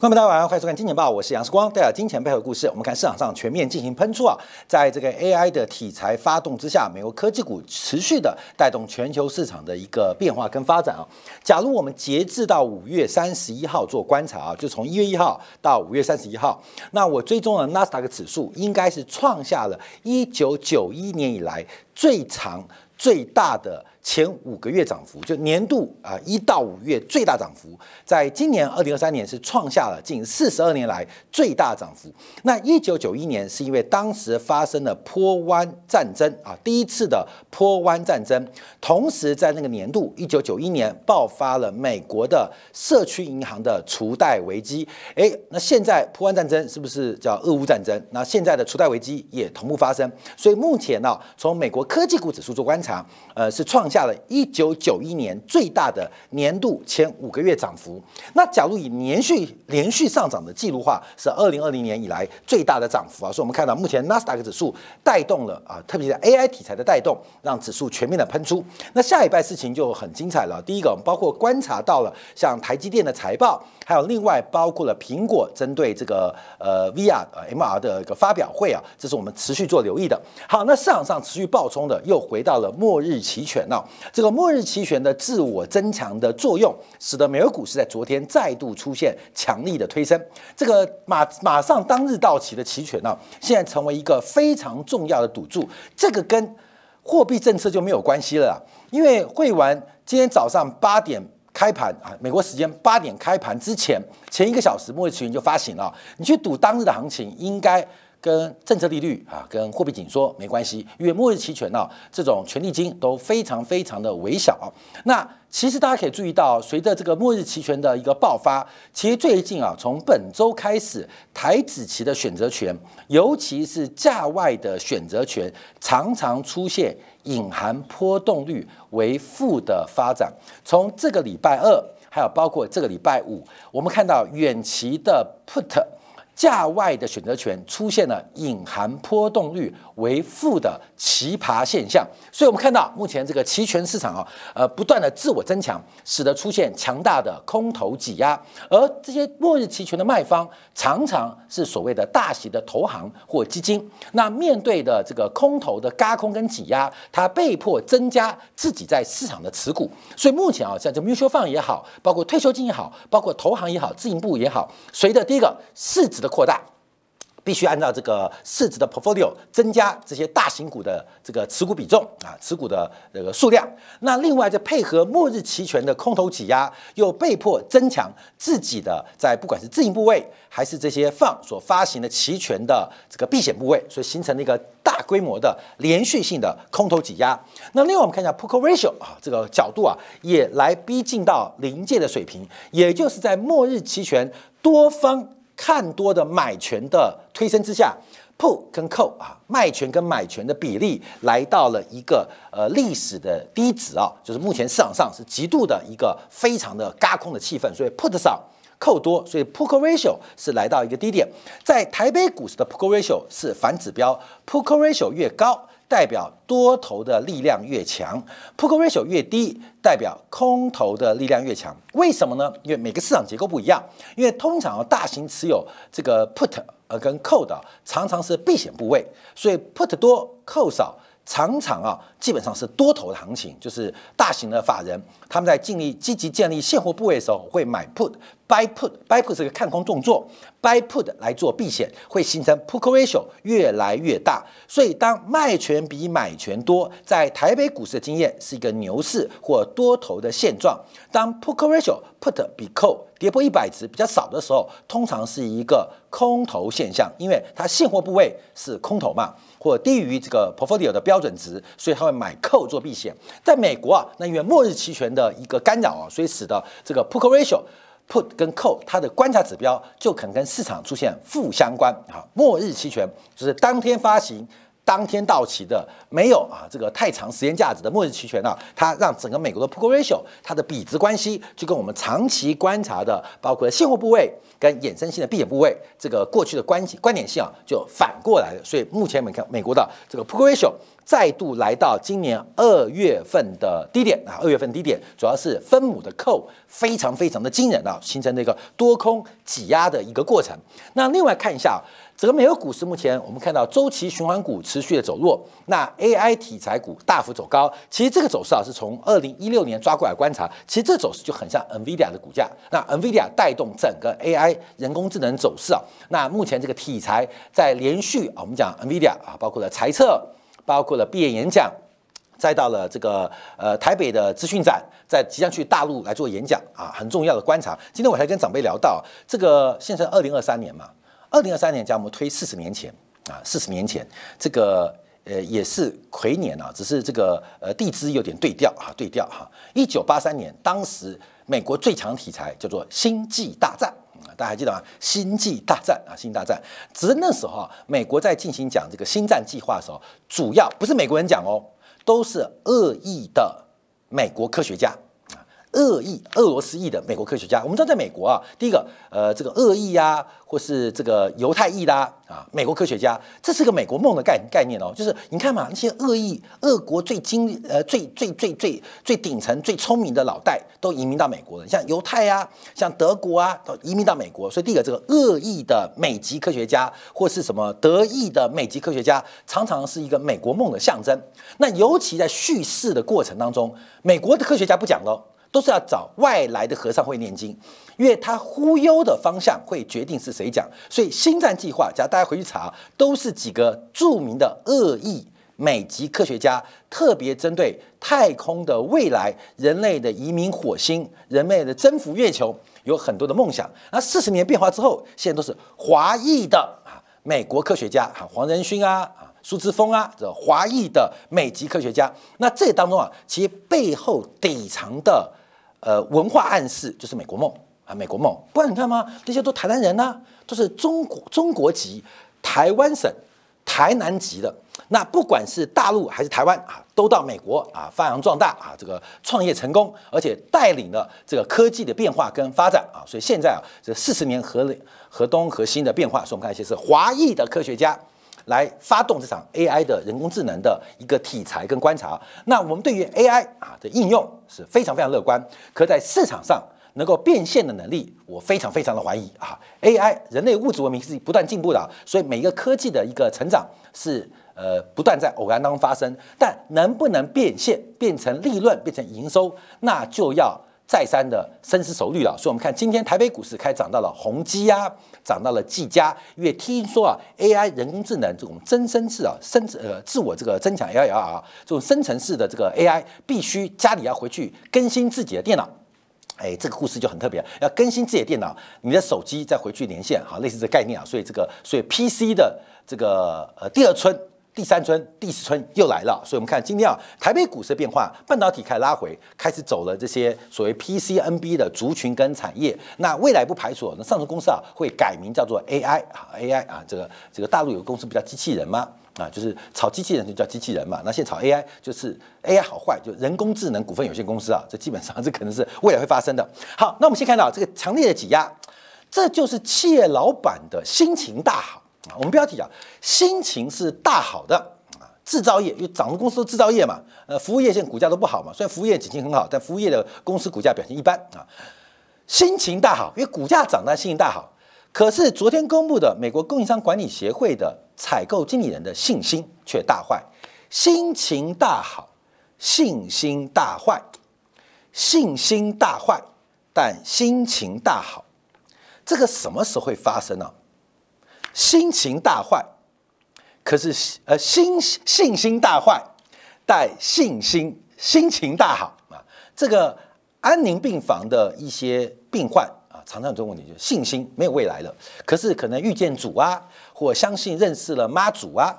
观众大家晚上好，欢迎收看《金钱报》，我是杨世光，带来金钱背后的故事。我们看市场上全面进行喷出啊，在这个 AI 的题材发动之下，美国科技股持续的带动全球市场的一个变化跟发展啊。假如我们截至到五月三十一号做观察啊，就从一月一号到五月三十一号，那我追踪的纳斯达克指数应该是创下了一九九一年以来最长最大的。前五个月涨幅就年度啊一到五月最大涨幅，在今年二零二三年是创下了近四十二年来最大涨幅。那一九九一年是因为当时发生了坡湾战争啊，第一次的坡湾战争，同时在那个年度一九九一年爆发了美国的社区银行的储贷危机。诶，那现在坡湾战争是不是叫俄乌战争？那现在的储贷危机也同步发生。所以目前呢，从美国科技股指数做观察，呃，是创下。下了一九九一年最大的年度前五个月涨幅。那假如以连续连续上涨的记录话，是二零二零年以来最大的涨幅啊。所以我们看到目前纳斯达克指数带动了啊，特别是 AI 题材的带动，让指数全面的喷出。那下一拜事情就很精彩了。第一个，我们包括观察到了像台积电的财报，还有另外包括了苹果针对这个呃 VR 呃 MR 的一个发表会啊，这是我们持续做留意的。好，那市场上持续爆冲的又回到了末日期权这个末日期权的自我增强的作用，使得美国股市在昨天再度出现强力的推升。这个马马上当日到期的期权呢，现在成为一个非常重要的赌注。这个跟货币政策就没有关系了，因为会完今天早上八点开盘啊，美国时间八点开盘之前前一个小时，末日期权就发行了。你去赌当日的行情，应该。跟政策利率啊，跟货币紧缩没关系，因为末日期权呢，这种权利金都非常非常的微小。那其实大家可以注意到，随着这个末日期权的一个爆发，其实最近啊，从本周开始，台子期的选择权，尤其是价外的选择权，常常出现隐含波动率为负的发展。从这个礼拜二，还有包括这个礼拜五，我们看到远期的 put。价外的选择权出现了隐含波动率为负的奇葩现象，所以我们看到目前这个期权市场啊，呃，不断的自我增强，使得出现强大的空头挤压，而这些末日期权的卖方常常是所谓的大型的投行或基金，那面对的这个空头的嘎空跟挤压，它被迫增加自己在市场的持股，所以目前啊，像这 mutual fund 也好，包括退休金也好，包括投行也好，自营部也好，随着第一个市值的扩大，必须按照这个市值的 portfolio 增加这些大型股的这个持股比重啊，持股的这个数量。那另外再配合末日期权的空头挤压，又被迫增强自己的在不管是自营部位还是这些放所发行的期权的这个避险部位，所以形成了一个大规模的连续性的空头挤压。那另外我们看一下 put ratio 啊，这个角度啊，也来逼近到临界的水平，也就是在末日期权多方。看多的买权的推升之下，put 跟 call 啊，卖权跟买权的比例来到了一个呃历史的低值啊，就是目前市场上是极度的一个非常的嘎空的气氛，所以 put 少扣多，所以 put ratio 是来到一个低点，在台北股市的 put ratio 是反指标，put ratio 越高。代表多头的力量越强，put ratio 越低，代表空头的力量越强。为什么呢？因为每个市场结构不一样。因为通常大型持有这个 put 呃跟 call 的常常是避险部位，所以 put 多 call 少。常常啊，基本上是多头的行情，就是大型的法人他们在尽力积极建立现货部位的时候，会买 put，buy put，buy put 是个看空动作，buy put 来做避险，会形成 put ratio 越来越大。所以当卖权比买权多，在台北股市的经验是一个牛市或多头的现状。当 put ratio put 比 call 跌破一百值比较少的时候，通常是一个空头现象，因为它现货部位是空头嘛。或低于这个 portfolio 的标准值，所以他会买 call 做避险。在美国啊，那因为末日期权的一个干扰啊，所以使得这个 put ratio put 跟 call 它的观察指标就可能跟市场出现负相关啊。末日期权就是当天发行。当天到期的没有啊，这个太长时间价值的末日期权啊，它让整个美国的 p u ratio 它的比值关系就跟我们长期观察的，包括现货部位跟衍生性的避险部位，这个过去的关系观点性啊，就反过来了。所以目前我们看美国的这个 p u ratio。再度来到今年二月份的低点啊，二月份低点主要是分母的扣非常非常的惊人啊，形成了一个多空挤压的一个过程。那另外看一下。整个美国股市目前，我们看到周期循环股持续的走弱，那 AI 题材股大幅走高。其实这个走势啊，是从二零一六年抓过来观察，其实这走势就很像 NVIDIA 的股价。那 NVIDIA 带动整个 AI 人工智能走势啊。那目前这个题材在连续啊，我们讲 NVIDIA 啊，包括了财测，包括了毕业演讲，再到了这个呃台北的资讯展，在即将去大陆来做演讲啊，很重要的观察。今天我还跟长辈聊到，这个现在二零二三年嘛。二零二三年，将我们推四十年前啊，四十年前这个呃也是癸年啊，只是这个呃地支有点对调哈，对调哈。一九八三年，当时美国最强题材叫做星际大战，大家还记得吗？星际大战啊，星际大战。只是那时候啊，美国在进行讲这个星战计划的时候，主要不是美国人讲哦，都是恶意的美国科学家。恶意俄罗斯裔的美国科学家，我们知道在美国啊，第一个呃，这个恶意呀，或是这个犹太裔的啊，美国科学家，这是个美国梦的概概念哦。就是你看嘛，那些恶意俄国最精呃最最最最最顶层最聪明的老代都移民到美国了，像犹太啊，像德国啊，都移民到美国。所以第一个这个恶意的美籍科学家，或是什么德意的美籍科学家，常常是一个美国梦的象征。那尤其在叙事的过程当中，美国的科学家不讲喽。都是要找外来的和尚会念经，因为他忽悠的方向会决定是谁讲。所以星战计划，只要大家回去查，都是几个著名的恶意美籍科学家，特别针对太空的未来、人类的移民火星、人类的征服月球，有很多的梦想。那四十年变化之后，现在都是华裔的啊，美国科学家啊，黄仁勋啊啊，苏之峰啊，这华裔的美籍科学家。那这当中啊，其实背后底层的。呃，文化暗示就是美国梦啊，美国梦。不然你看吗？这些都台湾人呐，都是中国中国籍、台湾省、台南籍的。那不管是大陆还是台湾啊，都到美国啊发扬壮大啊，这个创业成功，而且带领了这个科技的变化跟发展啊。所以现在啊，这四十年河河东河西的变化，所以我们看一些是华裔的科学家。来发动这场 AI 的人工智能的一个题材跟观察，那我们对于 AI 啊的应用是非常非常乐观，可在市场上能够变现的能力，我非常非常的怀疑啊。AI 人类物质文明是不断进步的，所以每一个科技的一个成长是呃不断在偶然当中发生，但能不能变现变成利润变成营收，那就要。再三的深思熟虑了，所以我们看今天台北股市开涨到了宏基啊，涨到了技嘉，因为听说啊，AI 人工智能这种增生式啊，生呃自我这个增强 LLM，这种生成式的这个 AI 必须家里要回去更新自己的电脑，哎，这个故事就很特别，要更新自己的电脑，你的手机再回去连线，好，类似这概念啊，所以这个所以 PC 的这个呃第二春。第三春、第四春又来了，所以我们看今天啊，台北股市的变化，半导体开始拉回，开始走了这些所谓 PCNB 的族群跟产业。那未来不排除那上市公司啊会改名叫做 AI 啊 AI 啊，这个这个大陆有个公司不叫机器人吗？啊，就是炒机器人就叫机器人嘛。那现在炒 AI 就是 AI 好坏，就人工智能股份有限公司啊，这基本上这可能是未来会发生的。好，那我们先看到这个强烈的挤压，这就是企业老板的心情大好。我们标题啊，心情是大好的啊，制造业因为涨的公司都制造业嘛，呃，服务业现在股价都不好嘛，虽然服务业景气很好，但服务业的公司股价表现一般啊。心情大好，因为股价涨，但心情大好。可是昨天公布的美国供应商管理协会的采购经理人的信心却大坏，心情大好，信心大坏，信心大坏，但心情大好，这个什么时候会发生呢？心情大坏，可是呃心信心大坏，但信心心情大好啊。这个安宁病房的一些病患啊，常常有这个问题，就是信心没有未来了。可是可能遇见主啊，或相信认识了妈祖啊，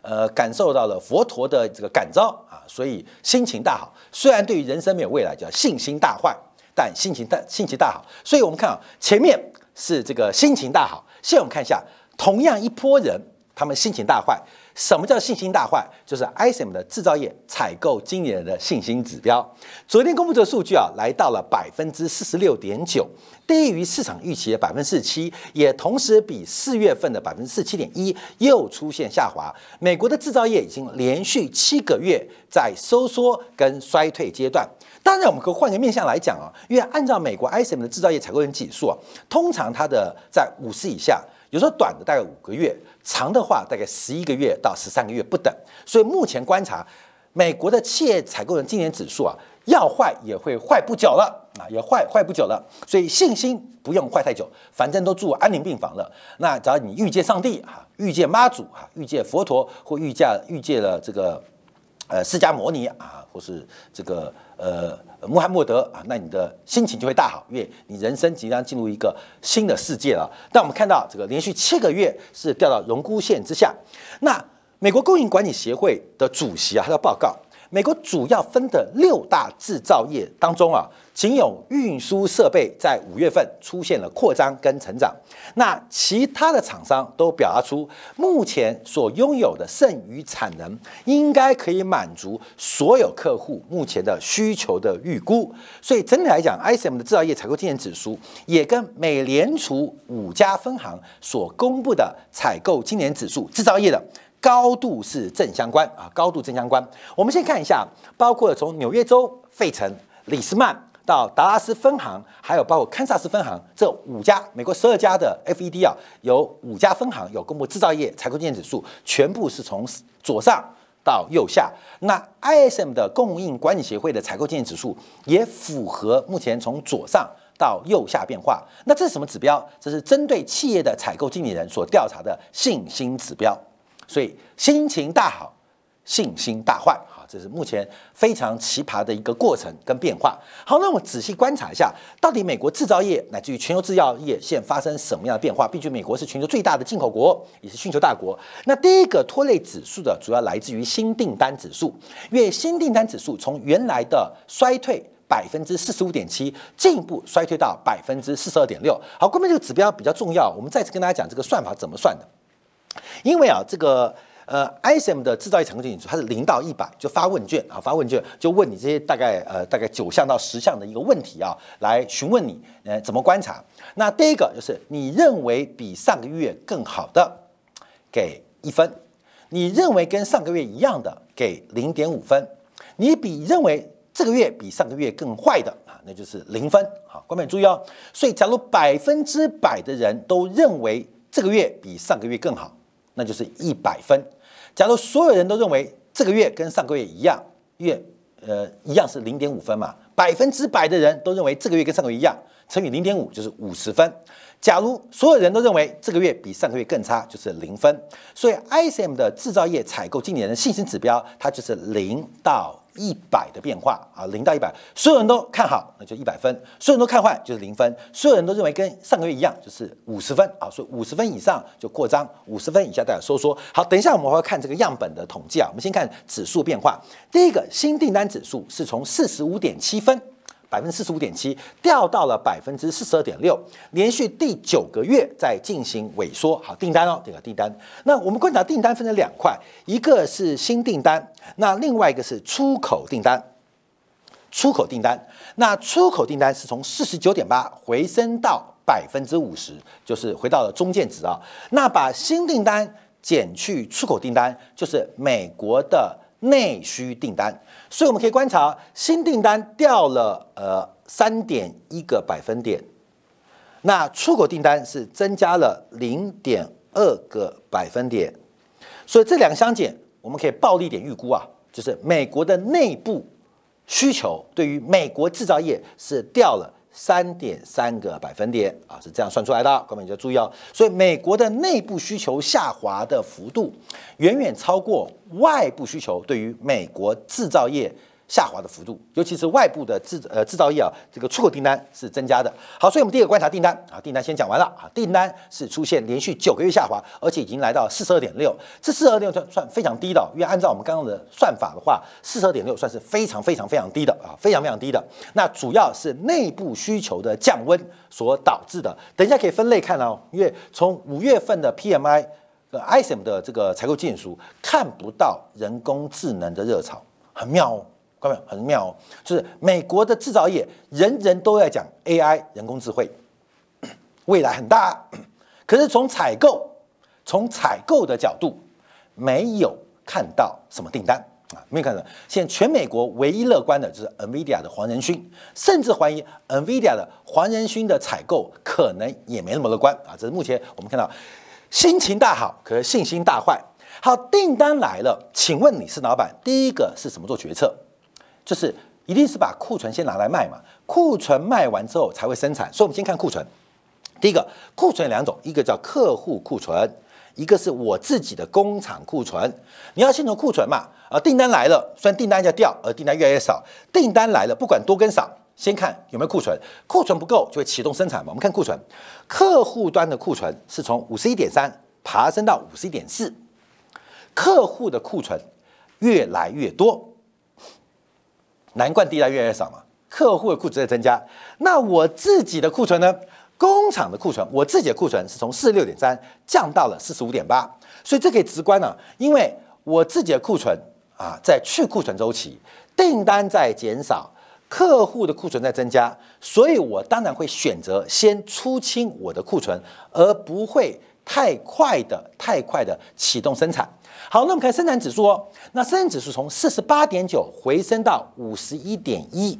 呃，感受到了佛陀的这个感召啊，所以心情大好。虽然对于人生没有未来，叫信心大坏，但心情大心情大好。所以我们看啊，前面是这个心情大好，现在我们看一下。同样一波人，他们心情大坏。什么叫信心大坏？就是 ISM 的制造业采购今年的信心指标。昨天公布的数据啊，来到了百分之四十六点九，低于市场预期的百分之四七，也同时比四月份的百分之四七点一又出现下滑。美国的制造业已经连续七个月在收缩跟衰退阶段。当然，我们可以换个面向来讲啊，因为按照美国 ISM 的制造业采购人指数啊，通常它的在五十以下。有时候短的大概五个月，长的话大概十一个月到十三个月不等。所以目前观察，美国的企业采购人今年指数啊，要坏也会坏不久了啊，也坏坏不久了。所以信心不用坏太久，反正都住安宁病房了。那只要你遇见上帝啊，遇见妈祖啊，遇见佛陀或遇见遇见了这个呃释迦摩尼啊，或是这个呃。穆罕默德啊，那你的心情就会大好，因为你人生即将进入一个新的世界了。但我们看到这个连续七个月是掉到荣枯线之下。那美国供应管理协会的主席啊，他的报告。美国主要分的六大制造业当中啊，仅有运输设备在五月份出现了扩张跟成长。那其他的厂商都表达出，目前所拥有的剩余产能应该可以满足所有客户目前的需求的预估。所以整体来讲，ISM 的制造业采购经验指数也跟美联储五家分行所公布的采购今年指数，制造业的。高度是正相关啊，高度正相关。我们先看一下，包括从纽约州费城、里斯曼到达拉斯分行，还有包括堪萨斯分行这五家美国十二家的 FED 啊，有五家分行有公布制造业采购经验指数，全部是从左上到右下。那 ISM 的供应管理协会的采购经验指数也符合目前从左上到右下变化。那这是什么指标？这是针对企业的采购经理人所调查的信心指标。所以心情大好，信心大坏，这是目前非常奇葩的一个过程跟变化。好，那我仔细观察一下，到底美国制造业乃至于全球制造业现发生什么样的变化？毕竟美国是全球最大的进口国，也是需求大国。那第一个拖累指数的主要来自于新订单指数，因为新订单指数从原来的衰退百分之四十五点七，进一步衰退到百分之四十二点六。好，关于这个指标比较重要，我们再次跟大家讲这个算法怎么算的。因为啊，这个呃，ISM 的制造业采购经理它是零到一百就发问卷啊，发问卷就问你这些大概呃大概九项到十项的一个问题啊，来询问你呃怎么观察。那第一个就是你认为比上个月更好的给一分，你认为跟上个月一样的给零点五分，你比认为这个月比上个月更坏的啊，那就是零分。好，观众注意哦。所以假如百分之百的人都认为这个月比上个月更好。那就是一百分。假如所有人都认为这个月跟上个月一样，月呃一样是零点五分嘛，百分之百的人都认为这个月跟上个月一样，乘以零点五就是五十分。假如所有人都认为这个月比上个月更差，就是零分。所以 ISM 的制造业采购今年的信心指标，它就是零到。一百的变化啊，零到一百，所有人都看好，那就一百分；所有人都看坏，就是零分；所有人都认为跟上个月一样，就是五十分啊。所以五十分以上就扩张，五十分以下代表收缩。好，等一下我们会看这个样本的统计啊。我们先看指数变化，第一个新订单指数是从四十五点七分。百分之四十五点七掉到了百分之四十二点六，连续第九个月在进行萎缩。好，订单哦，这个订单。那我们观察订单分成两块，一个是新订单，那另外一个是出口订单。出口订单，那出口订单是从四十九点八回升到百分之五十，就是回到了中间值啊。那把新订单减去出口订单，就是美国的。内需订单，所以我们可以观察新订单掉了呃三点一个百分点，那出口订单是增加了零点二个百分点，所以这两个相减，我们可以暴力点预估啊，就是美国的内部需求对于美国制造业是掉了。三点三个百分点啊，是这样算出来的，各位你就注意哦。所以美国的内部需求下滑的幅度，远远超过外部需求对于美国制造业。下滑的幅度，尤其是外部的制呃制造业啊，这个出口订单是增加的。好，所以我们第一个观察订单啊，订单先讲完了啊，订单是出现连续九个月下滑，而且已经来到四十二点六，这四十二点六算算非常低的，因为按照我们刚刚的算法的话，四十二点六算是非常非常非常低的啊，非常非常低的。那主要是内部需求的降温所导致的。等一下可以分类看哦，因为从五月份的 PMI。呃，ISM 的这个采购建书看不到人工智能的热潮，很妙哦，很妙哦，就是美国的制造业人人都在讲 AI 人工智慧，未来很大，可是从采购从采购的角度没有看到什么订单。啊，没有看到。现在全美国唯一乐观的就是 NVIDIA 的黄仁勋，甚至怀疑 NVIDIA 的黄仁勋的采购可能也没那么乐观啊。这是目前我们看到心情大好，可是信心大坏。好，订单来了，请问你是老板，第一个是什么做决策？就是一定是把库存先拿来卖嘛，库存卖完之后才会生产。所以，我们先看库存。第一个库存有两种，一个叫客户库存。一个是我自己的工厂库存，你要先从库存嘛，啊，订单来了，虽然订单在掉，而订单越来越少，订单来了，不管多跟少，先看有没有库存，库存不够就会启动生产嘛。我们看库存，客户端的库存是从五十一点三爬升到五十一点四，客户的库存越来越多，难怪订单越来越少嘛，客户的库存在增加，那我自己的库存呢？工厂的库存，我自己的库存是从四十六点三降到了四十五点八，所以这可以直观呢，因为我自己的库存啊在去库存周期，订单在减少，客户的库存在增加，所以我当然会选择先出清我的库存，而不会太快的太快的启动生产。好，那我们看生产指数哦，那生产指数从四十八点九回升到五十一点一，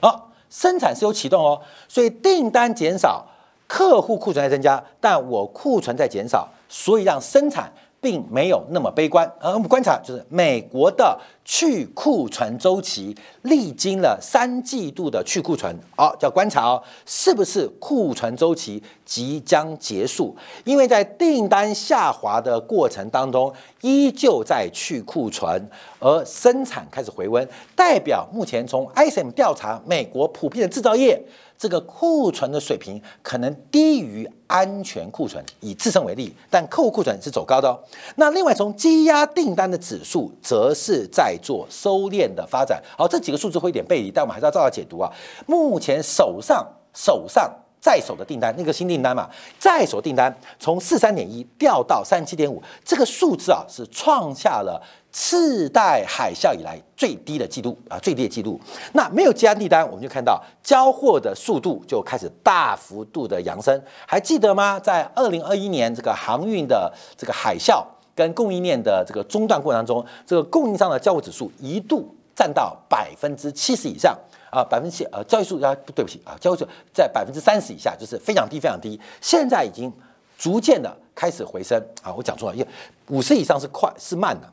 好，生产是有启动哦，所以订单减少。客户库存在增加，但我库存在减少，所以让生产并没有那么悲观。而我们观察就是美国的去库存周期历经了三季度的去库存，好叫观察哦，是不是库存周期即将结束？因为在订单下滑的过程当中，依旧在去库存，而生产开始回温，代表目前从 ISM 调查美国普遍的制造业。这个库存的水平可能低于安全库存，以自身为例，但客户库存是走高的哦。那另外从积压订单的指数，则是在做收敛的发展。好，这几个数字会有点背离，但我们还是要照着解读啊。目前手上手上在手的订单，那个新订单嘛，在手订单从四三点一掉到三七点五，这个数字啊是创下了。次贷海啸以来最低的记录啊，最低的记录。那没有接单订单，我们就看到交货的速度就开始大幅度的扬升。还记得吗？在二零二一年这个航运的这个海啸跟供应链的这个中断过程当中，这个供应商的交货指数一度占到百分之七十以上啊，百分之七呃交易数啊，对不起啊，交易数在百分之三十以下，就是非常低非常低。现在已经逐渐的开始回升啊，我讲错了，因为五十以上是快是慢的。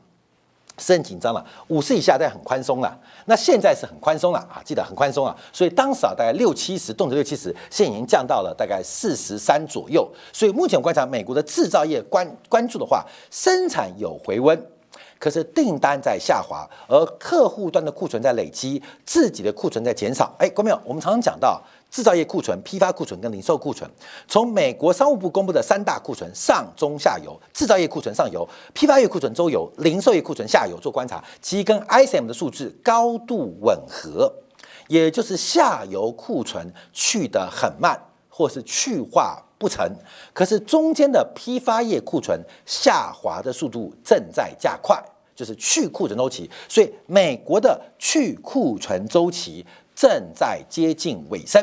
是很紧张了，五十以下在很宽松了，那现在是很宽松了啊，记得很宽松啊，所以当时啊大概六七十，动辄六七十，现在已经降到了大概四十三左右。所以目前观察美国的制造业关关注的话，生产有回温，可是订单在下滑，而客户端的库存在累积，自己的库存在减少。哎，观众朋友，我们常常讲到。制造业库存、批发库存跟零售库存，从美国商务部公布的三大库存上中下游，制造业库存上游，批发业库存中游，零售业库存下游做观察，其实跟 ISM 的数字高度吻合，也就是下游库存去得很慢，或是去化不成，可是中间的批发业库存下滑的速度正在加快，就是去库存周期，所以美国的去库存周期正在接近尾声。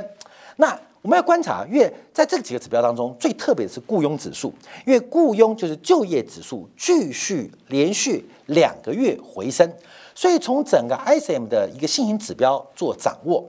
那我们要观察，因为在这几个指标当中，最特别的是雇佣指数，因为雇佣就是就业指数继续连续两个月回升，所以从整个 ISM 的一个信心指标做掌握，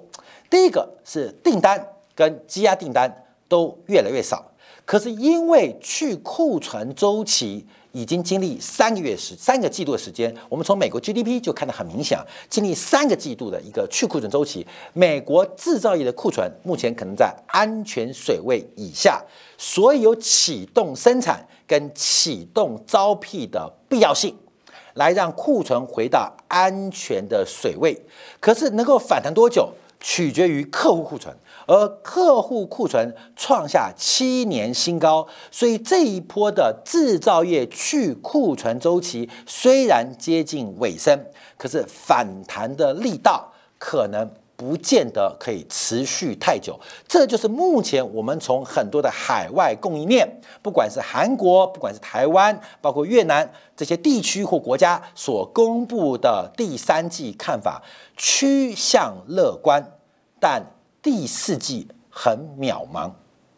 第一个是订单跟积压订单。都越来越少，可是因为去库存周期。已经经历三个月时三个季度的时间，我们从美国 GDP 就看得很明显，经历三个季度的一个去库存周期，美国制造业的库存目前可能在安全水位以下，所以有启动生产跟启动招聘的必要性，来让库存回到安全的水位。可是能够反弹多久，取决于客户库存。而客户库存创下七年新高，所以这一波的制造业去库存周期虽然接近尾声，可是反弹的力道可能不见得可以持续太久。这就是目前我们从很多的海外供应链，不管是韩国，不管是台湾，包括越南这些地区或国家所公布的第三季看法，趋向乐观，但第四季很渺茫，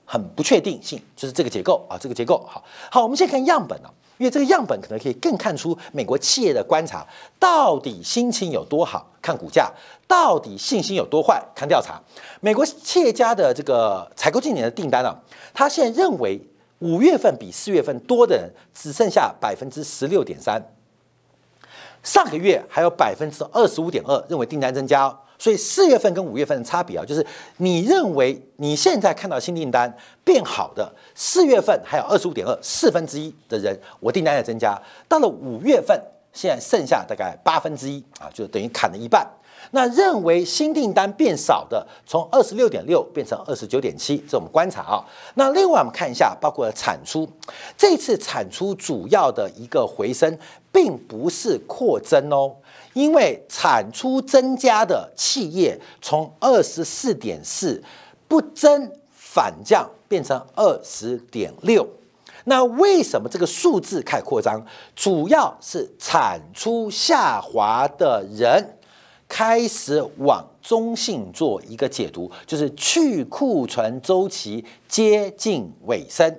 很不确定性，就是这个结构啊，这个结构。好好，我们先看样本啊。因为这个样本可能可以更看出美国企业的观察到底心情有多好，看股价到底信心有多坏，看调查。美国企业家的这个采购今年的订单啊，他现在认为五月份比四月份多的人只剩下百分之十六点三，上个月还有百分之二十五点二认为订单增加。所以四月份跟五月份的差别啊，就是你认为你现在看到新订单变好的四月份还有二十五点二四分之一的人，我订单在增加。到了五月份，现在剩下大概八分之一啊，就等于砍了一半。那认为新订单变少的，从二十六点六变成二十九点七，这我们观察啊。那另外我们看一下，包括产出，这次产出主要的一个回升，并不是扩增哦。因为产出增加的企业从二十四点四不增反降变成二十点六，那为什么这个数字开扩张？主要是产出下滑的人开始往中性做一个解读，就是去库存周期接近尾声。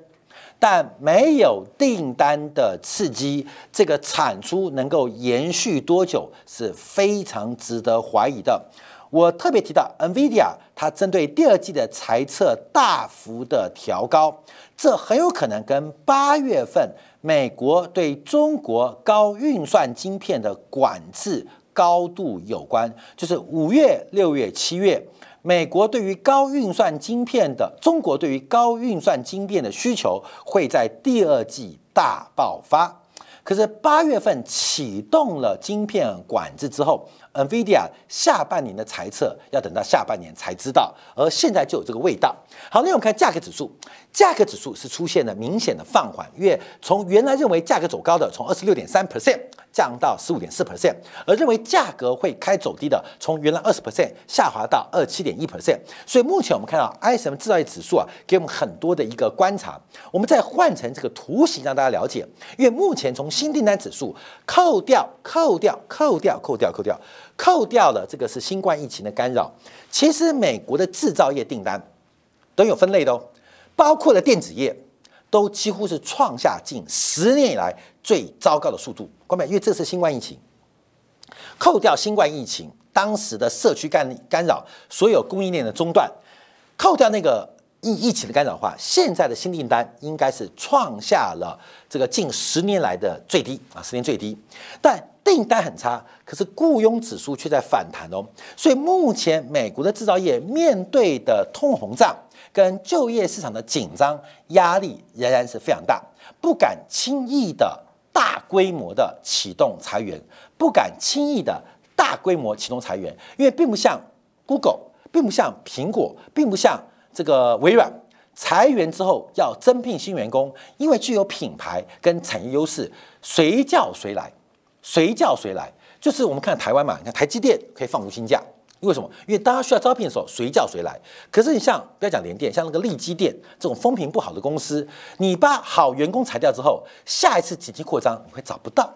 但没有订单的刺激，这个产出能够延续多久是非常值得怀疑的。我特别提到 NVIDIA，它针对第二季的财测大幅的调高，这很有可能跟八月份美国对中国高运算晶片的管制高度有关，就是五月、六月、七月。美国对于高运算晶片的，中国对于高运算晶片的需求会在第二季大爆发。可是八月份启动了晶片管制之后，NVIDIA 下半年的财测要等到下半年才知道，而现在就有这个味道。好，那我们看价格指数，价格指数是出现了明显的放缓，因为从原来认为价格走高的，从二十六点三 percent。降到十五点四 percent，而认为价格会开走低的，从原来二十 percent 下滑到二七点一 percent。所以目前我们看到 ISM 制造业指数啊，给我们很多的一个观察。我们再换成这个图形让大家了解，因为目前从新订单指数扣掉、扣掉、扣掉、扣掉、扣掉、扣掉了这个是新冠疫情的干扰。其实美国的制造业订单都有分类的哦，包括了电子业。都几乎是创下近十年以来最糟糕的速度，关键因为这是新冠疫情，扣掉新冠疫情当时的社区干干扰，所有供应链的中断，扣掉那个疫疫情的干扰的话，现在的新订单应该是创下了这个近十年来的最低啊，十年最低。但订单很差，可是雇佣指数却在反弹哦，所以目前美国的制造业面对的通膨胀。跟就业市场的紧张压力仍然是非常大，不敢轻易的大规模的启动裁员，不敢轻易的大规模启动裁员，因为并不像 Google，并不像苹果，并不像这个微软，裁员之后要增聘新员工，因为具有品牌跟产业优势，随叫随来，随叫随来，就是我们看台湾嘛，你看台积电可以放无薪假。因为什么？因为大家需要招聘的时候，谁叫谁来。可是你像不要讲联电，像那个利基电这种风评不好的公司，你把好员工裁掉之后，下一次紧急扩张你会找不到，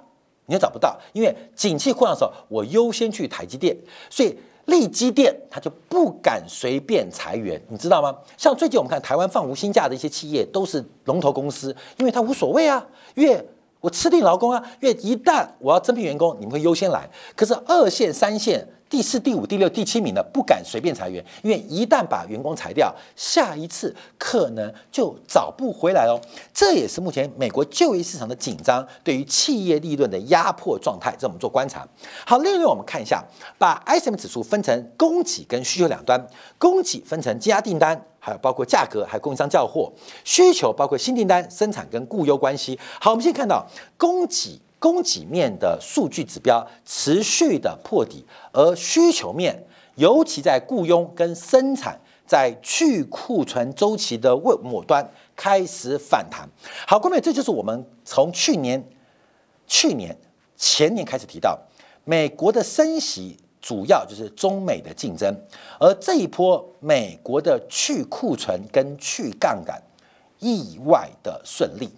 你也找不到。因为景气扩张的时候，我优先去台积电，所以利基电它就不敢随便裁员，你知道吗？像最近我们看台湾放无薪假的一些企业，都是龙头公司，因为它无所谓啊，因为我吃定劳工啊，因为一旦我要增聘员工，你们会优先来。可是二线、三线。第四、第五、第六、第七名的不敢随便裁员，因为一旦把员工裁掉，下一次可能就找不回来哦。这也是目前美国就业市场的紧张对于企业利润的压迫状态。这我们做观察。好，另外我们看一下，把 ISM 指数分成供给跟需求两端。供给分成积压订单，还有包括价格，还有供应商叫货；需求包括新订单、生产跟雇佣关系。好，我们先看到供给。供给面的数据指标持续的破底，而需求面，尤其在雇佣跟生产，在去库存周期的末末端开始反弹。好，各位，这就是我们从去年、去年、前年开始提到，美国的升息主要就是中美的竞争，而这一波美国的去库存跟去杠杆意外的顺利，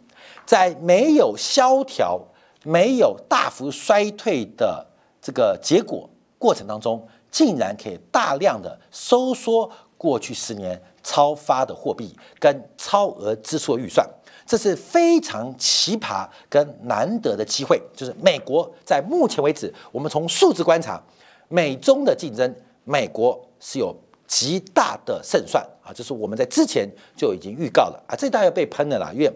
在没有萧条、没有大幅衰退的这个结果过程当中，竟然可以大量的收缩过去十年超发的货币跟超额支出的预算。这是非常奇葩跟难得的机会，就是美国在目前为止，我们从数字观察，美中的竞争，美国是有极大的胜算啊，这是我们在之前就已经预告了啊，这大要被喷了啦，因为。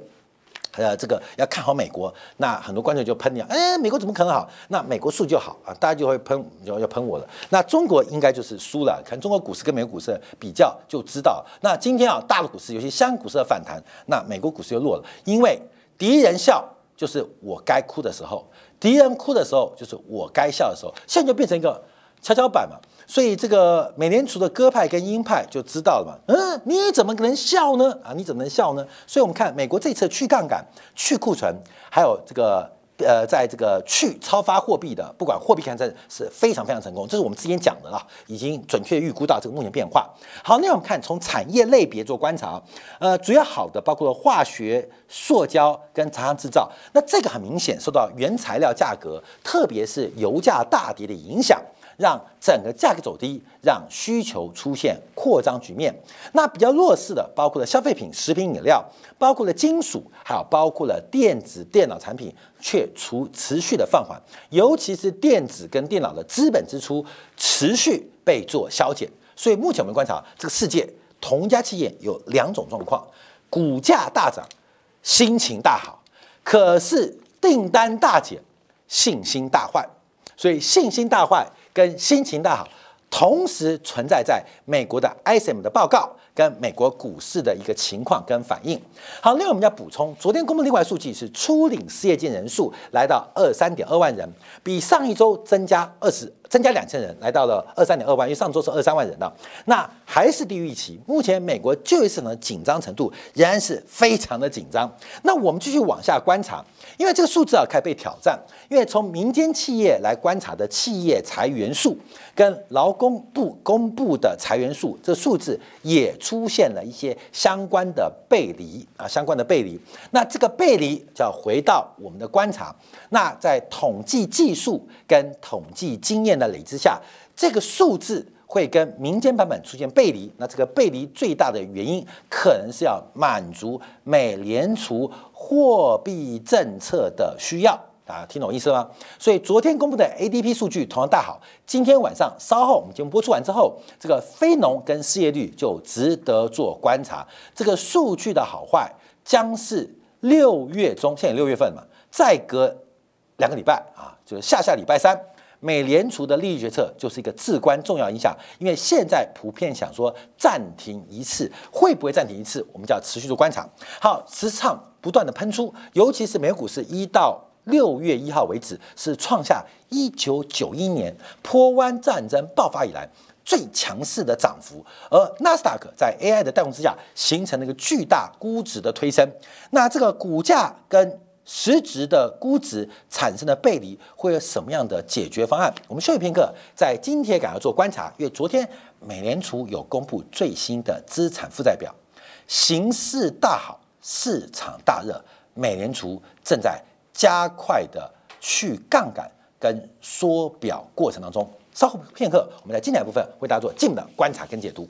呃，这个要看好美国，那很多观众就喷你，哎，美国怎么可能好？那美国数就好啊，大家就会喷，要要喷我了。那中国应该就是输了，看中国股市跟美国股市比较就知道。那今天啊，大陆股市有些香港股市的反弹，那美国股市又弱了，因为敌人笑就是我该哭的时候，敌人哭的时候就是我该笑的时候，现在就变成一个跷跷板嘛。所以这个美联储的鸽派跟鹰派就知道了嘛，嗯，你怎么能笑呢？啊，你怎么能笑呢？所以我们看美国这次去杠杆、去库存，还有这个呃，在这个去超发货币的，不管货币看战是非常非常成功，这是我们之前讲的啦，已经准确预估到这个目前变化。好，那我们看从产业类别做观察，呃，主要好的包括化学、塑胶跟茶商制造，那这个很明显受到原材料价格，特别是油价大跌的影响。让整个价格走低，让需求出现扩张局面。那比较弱势的，包括了消费品、食品饮料，包括了金属，还有包括了电子电脑产品，却持持续的放缓。尤其是电子跟电脑的资本支出持续被做削减。所以目前我们观察，这个世界同家企业有两种状况：股价大涨，心情大好；可是订单大减，信心大坏。所以信心大坏。跟心情大好同时存在在美国的 ISM 的报告跟美国股市的一个情况跟反应。好，另外我们要补充，昨天公布另外数据是初领失业金人数来到二三点二万人，比上一周增加二十。增加两千人，来到了二三点二万，因为上周是二三万人的，那还是低于预期。目前美国就业市场的紧张程度仍然是非常的紧张。那我们继续往下观察，因为这个数字啊开始被挑战，因为从民间企业来观察的企业裁员数跟劳工部公布的裁员数，这数字也出现了一些相关的背离啊，相关的背离。那这个背离就要回到我们的观察，那在统计技术跟统计经验。的累积下，这个数字会跟民间版本出现背离。那这个背离最大的原因，可能是要满足美联储货币政策的需要啊，听懂意思吗？所以昨天公布的 ADP 数据同样大好。今天晚上稍后我们节目播出完之后，这个非农跟失业率就值得做观察。这个数据的好坏，将是六月中，现在六月份嘛，再隔两个礼拜啊，就是下下礼拜三。美联储的利率决策就是一个至关重要影响，因为现在普遍想说暂停一次，会不会暂停一次，我们就要持续做观察。好，市场不断的喷出，尤其是美股是一到六月一号为止是创下一九九一年波湾战争爆发以来最强势的涨幅，而纳斯达克在 AI 的带动之下形成了一个巨大估值的推升，那这个股价跟。实质的估值产生的背离会有什么样的解决方案？我们休息片刻，在今天赶要做观察，因为昨天美联储有公布最新的资产负债表，形势大好，市场大热，美联储正在加快的去杠杆跟缩表过程当中。稍后片刻，我们在精彩部分为大家做进一步的观察跟解读。